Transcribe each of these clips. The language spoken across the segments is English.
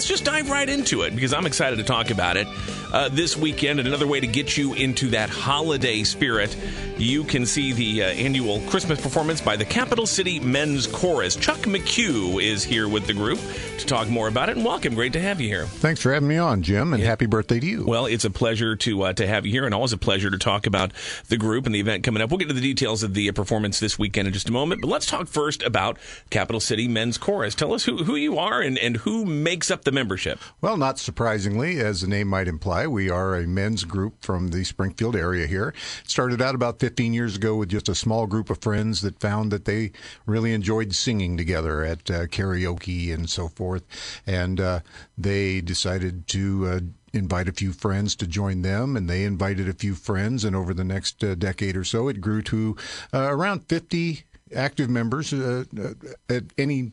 let's just dive right into it because I'm excited to talk about it uh, this weekend. And another way to get you into that holiday spirit, you can see the uh, annual Christmas performance by the Capitol City Men's Chorus. Chuck McCue is here with the group to talk more about it. And welcome, great to have you here. Thanks for having me on, Jim, and yeah. happy birthday to you. Well, it's a pleasure to uh, to have you here, and always a pleasure to talk about the group and the event coming up. We'll get to the details of the performance this weekend in just a moment, but let's talk first about Capitol City Men's Chorus. Tell us who, who you are and, and who makes up the membership. Well, not surprisingly, as the name might imply, we are a men's group from the Springfield area here. It started out about 15 years ago with just a small group of friends that found that they really enjoyed singing together at uh, karaoke and so forth. And uh, they decided to uh, invite a few friends to join them, and they invited a few friends. And over the next uh, decade or so, it grew to uh, around 50 active members uh, uh, at any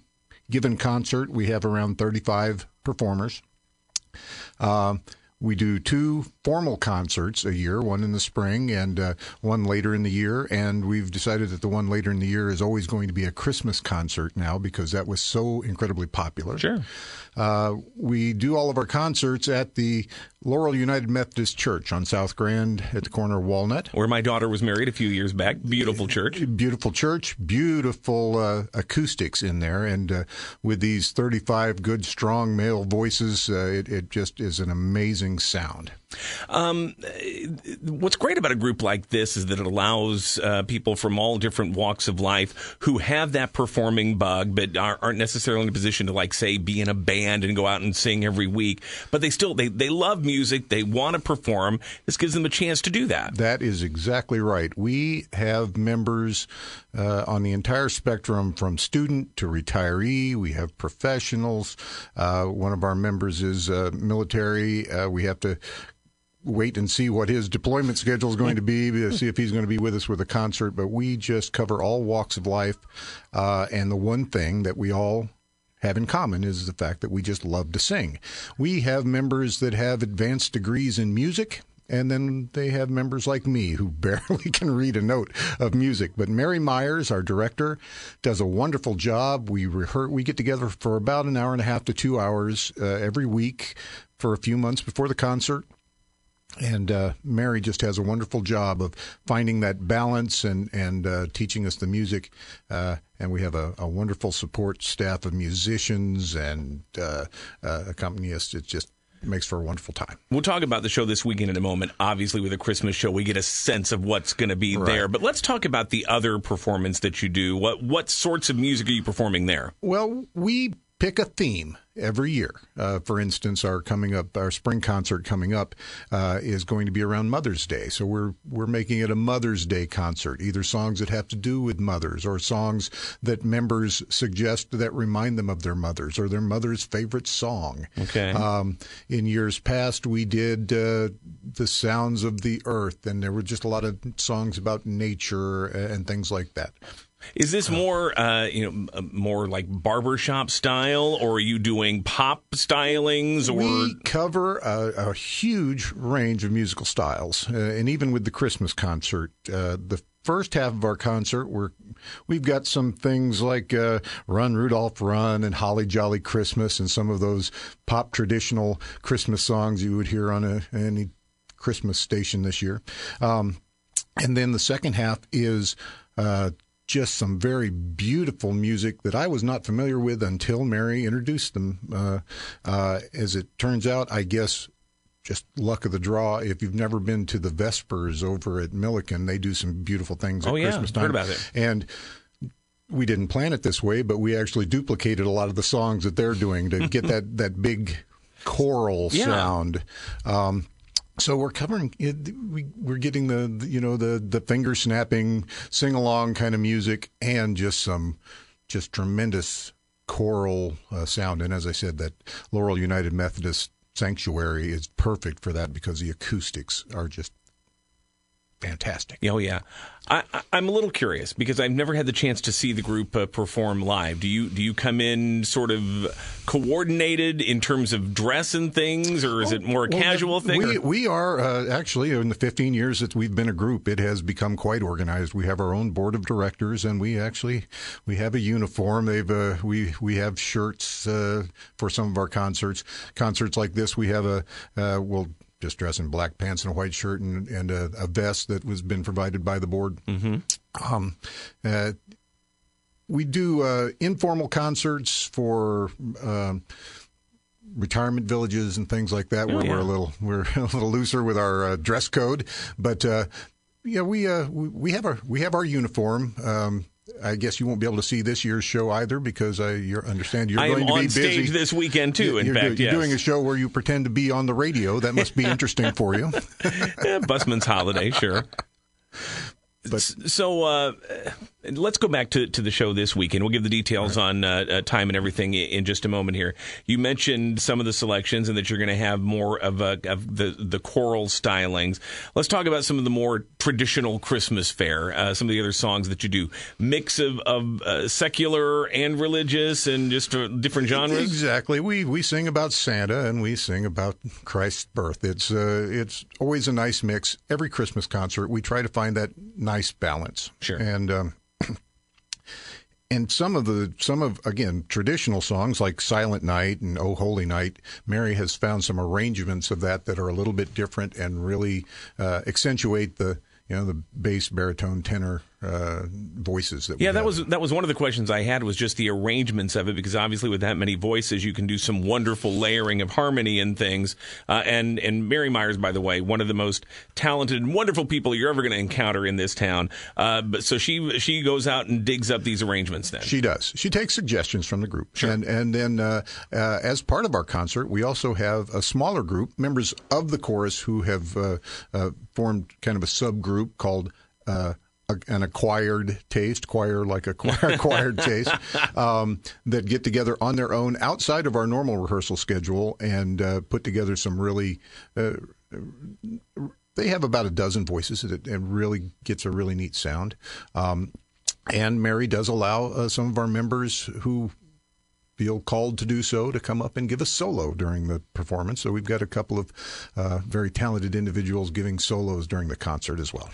given concert. We have around 35 performers. Uh, we do two formal concerts a year, one in the spring and uh, one later in the year. And we've decided that the one later in the year is always going to be a Christmas concert now because that was so incredibly popular. Sure. Uh, we do all of our concerts at the Laurel United Methodist Church on South Grand at the corner of Walnut. Where my daughter was married a few years back. Beautiful church. Beautiful church. Beautiful uh, acoustics in there. And uh, with these 35 good, strong male voices, uh, it, it just is an amazing sound. Um, what's great about a group like this is that it allows uh, people from all different walks of life who have that performing bug, but aren't necessarily in a position to, like, say, be in a band and go out and sing every week. But they still they they love music. They want to perform. This gives them a chance to do that. That is exactly right. We have members uh, on the entire spectrum, from student to retiree. We have professionals. Uh, one of our members is uh, military. Uh, we have to wait and see what his deployment schedule is going to be to see if he's going to be with us with a concert. But we just cover all walks of life. Uh, and the one thing that we all have in common is the fact that we just love to sing. We have members that have advanced degrees in music. And then they have members like me who barely can read a note of music. But Mary Myers, our director, does a wonderful job. We rehearse, we get together for about an hour and a half to two hours uh, every week for a few months before the concert and uh, Mary just has a wonderful job of finding that balance and and uh, teaching us the music. Uh, and we have a, a, wonderful support staff of musicians and uh, uh, accompany us. It just makes for a wonderful time. We'll talk about the show this weekend in a moment. Obviously, with a Christmas show, we get a sense of what's going to be right. there. But let's talk about the other performance that you do. What what sorts of music are you performing there? Well, we pick a theme every year. Uh, for instance, our coming up, our spring concert coming up uh, is going to be around Mother's Day. So we're we're making it a Mother's Day concert. Either songs that have to do with mothers, or songs that members suggest that remind them of their mothers, or their mother's favorite song. Okay. Um, in years past, we did uh, the sounds of the earth, and there were just a lot of songs about nature and things like that. Is this more, uh, you know, uh, more like barbershop style, or are you doing pop stylings? Or we cover a, a huge range of musical styles, uh, and even with the Christmas concert, uh, the first half of our concert, we're we've got some things like uh, "Run Rudolph Run" and "Holly Jolly Christmas" and some of those pop traditional Christmas songs you would hear on a, any Christmas station this year. Um, and then the second half is uh, just some very beautiful music that I was not familiar with until Mary introduced them. Uh, uh, as it turns out, I guess just luck of the draw. If you've never been to the Vespers over at Millikin, they do some beautiful things at oh, yeah. Christmas time. Heard about it. And we didn't plan it this way, but we actually duplicated a lot of the songs that they're doing to get that, that big choral yeah. sound. Um, so we're covering we we're getting the, you know the the finger snapping sing along kind of music and just some just tremendous choral uh, sound. And as I said that Laurel United Methodist Sanctuary is perfect for that because the acoustics are just fantastic. Oh yeah, I, am a little curious because I've never had the chance to see the group uh, perform live. Do you do you come in sort of coordinated in terms of dress and things, or is it more a well, casual thing? We, we are uh, actually in the 15 years that we've been a group, it has become quite organized. We have our own board of directors, and we actually we have a uniform. They've uh, we we have shirts uh, for some of our concerts. Concerts like this, we have a uh, we'll just dress in black pants and a white shirt and, and a, a vest that was been provided by the board. Mm-hmm. Um, uh, we do uh, informal concerts for uh, retirement villages and things like that, oh, where yeah. we're a little we're a little looser with our uh, dress code. But uh, yeah, we uh, we have our we have our uniform. Um, I guess you won't be able to see this year's show either because I understand you're I going to be busy. stage this weekend too. In you're, fact, do, you're yes. doing a show where you pretend to be on the radio. That must be interesting for you. yeah, Busman's holiday, sure. But so uh, let's go back to, to the show this weekend. We'll give the details right. on uh, uh, time and everything in just a moment here. You mentioned some of the selections and that you're going to have more of, a, of the the choral stylings. Let's talk about some of the more traditional Christmas fare. Uh, some of the other songs that you do, mix of, of uh, secular and religious, and just uh, different genres. Exactly. We we sing about Santa and we sing about Christ's birth. It's it's always a nice mix. Every Christmas concert, we try to find that nice balance. Sure. And um, and some of the some of again traditional songs like Silent Night and Oh Holy Night, Mary has found some arrangements of that that are a little bit different and really uh, accentuate the you know the bass, baritone, tenor uh, voices that yeah that was that was one of the questions I had was just the arrangements of it because obviously with that many voices you can do some wonderful layering of harmony and things. Uh, and and Mary Myers by the way one of the most talented and wonderful people you're ever going to encounter in this town. Uh, but so she she goes out and digs up these arrangements then. She does. She takes suggestions from the group. Sure. and and then uh, uh, as part of our concert we also have a smaller group members of the chorus who have uh, formed kind of a subgroup called an acquired taste, choir like a choir, acquired taste, um, that get together on their own outside of our normal rehearsal schedule and uh, put together some really. Uh, they have about a dozen voices that it really gets a really neat sound. Um, and Mary does allow uh, some of our members who feel called to do so to come up and give a solo during the performance. So we've got a couple of uh, very talented individuals giving solos during the concert as well.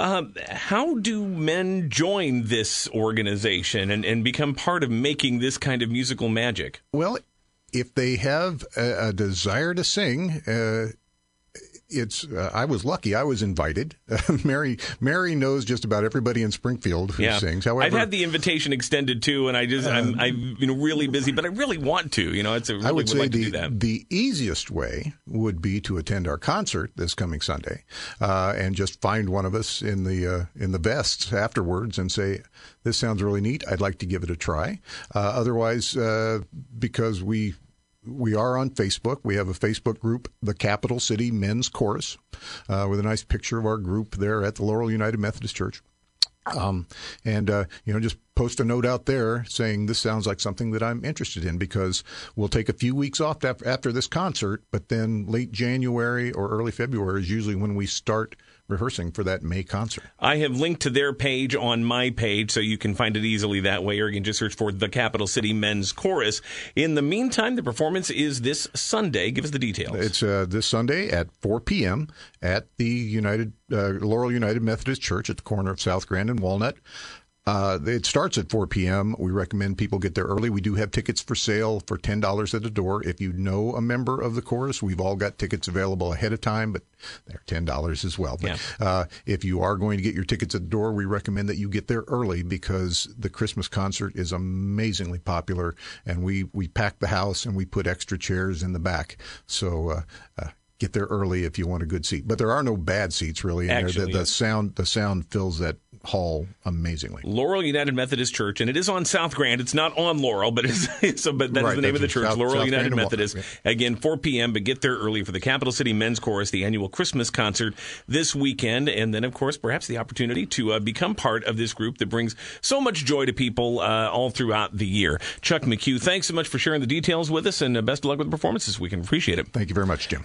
Um, how do men join this organization and, and become part of making this kind of musical magic? Well, if they have a, a desire to sing, uh, it's uh, I was lucky. I was invited. Mary Mary knows just about everybody in Springfield who yeah. sings. However, I've had the invitation extended too, and I just I'm, uh, I'm you know really busy, but I really want to. You know, it's a really I would, would say like the the easiest way would be to attend our concert this coming Sunday, uh, and just find one of us in the uh, in the vests afterwards and say, "This sounds really neat. I'd like to give it a try." Uh, otherwise, uh, because we we are on Facebook. We have a Facebook group, the Capitol City Men's Chorus, uh, with a nice picture of our group there at the Laurel United Methodist Church. Um, and uh, you know, just post a note out there saying this sounds like something that I'm interested in because we'll take a few weeks off after this concert, but then late January or early February is usually when we start rehearsing for that May concert. I have linked to their page on my page, so you can find it easily that way, or you can just search for the Capitol City Men's Chorus. In the meantime, the performance is this Sunday. Give us the details. It's uh, this Sunday at 4 p.m. at the United uh, Laurel United Methodist Church at the corner of South Grand and Walnut. Uh, it starts at 4 p.m. We recommend people get there early. We do have tickets for sale for $10 at the door. If you know a member of the chorus, we've all got tickets available ahead of time, but they're $10 as well. But yeah. uh, if you are going to get your tickets at the door, we recommend that you get there early because the Christmas concert is amazingly popular, and we, we pack the house and we put extra chairs in the back. So uh, uh get there early if you want a good seat. But there are no bad seats really in Actually, there. The, the sound the sound fills that hall amazingly. Laurel United Methodist Church, and it is on South Grand. It's not on Laurel, but it's so, but that right, is the name of the church, South, Laurel South United Methodist. Yeah. Again, 4 p.m. But get there early for the Capitol City Men's Chorus, the annual Christmas concert this weekend, and then of course perhaps the opportunity to uh, become part of this group that brings so much joy to people uh, all throughout the year. Chuck McCue, thanks so much for sharing the details with us, and uh, best of luck with the performance this weekend. Appreciate it. Thank you very much, Jim.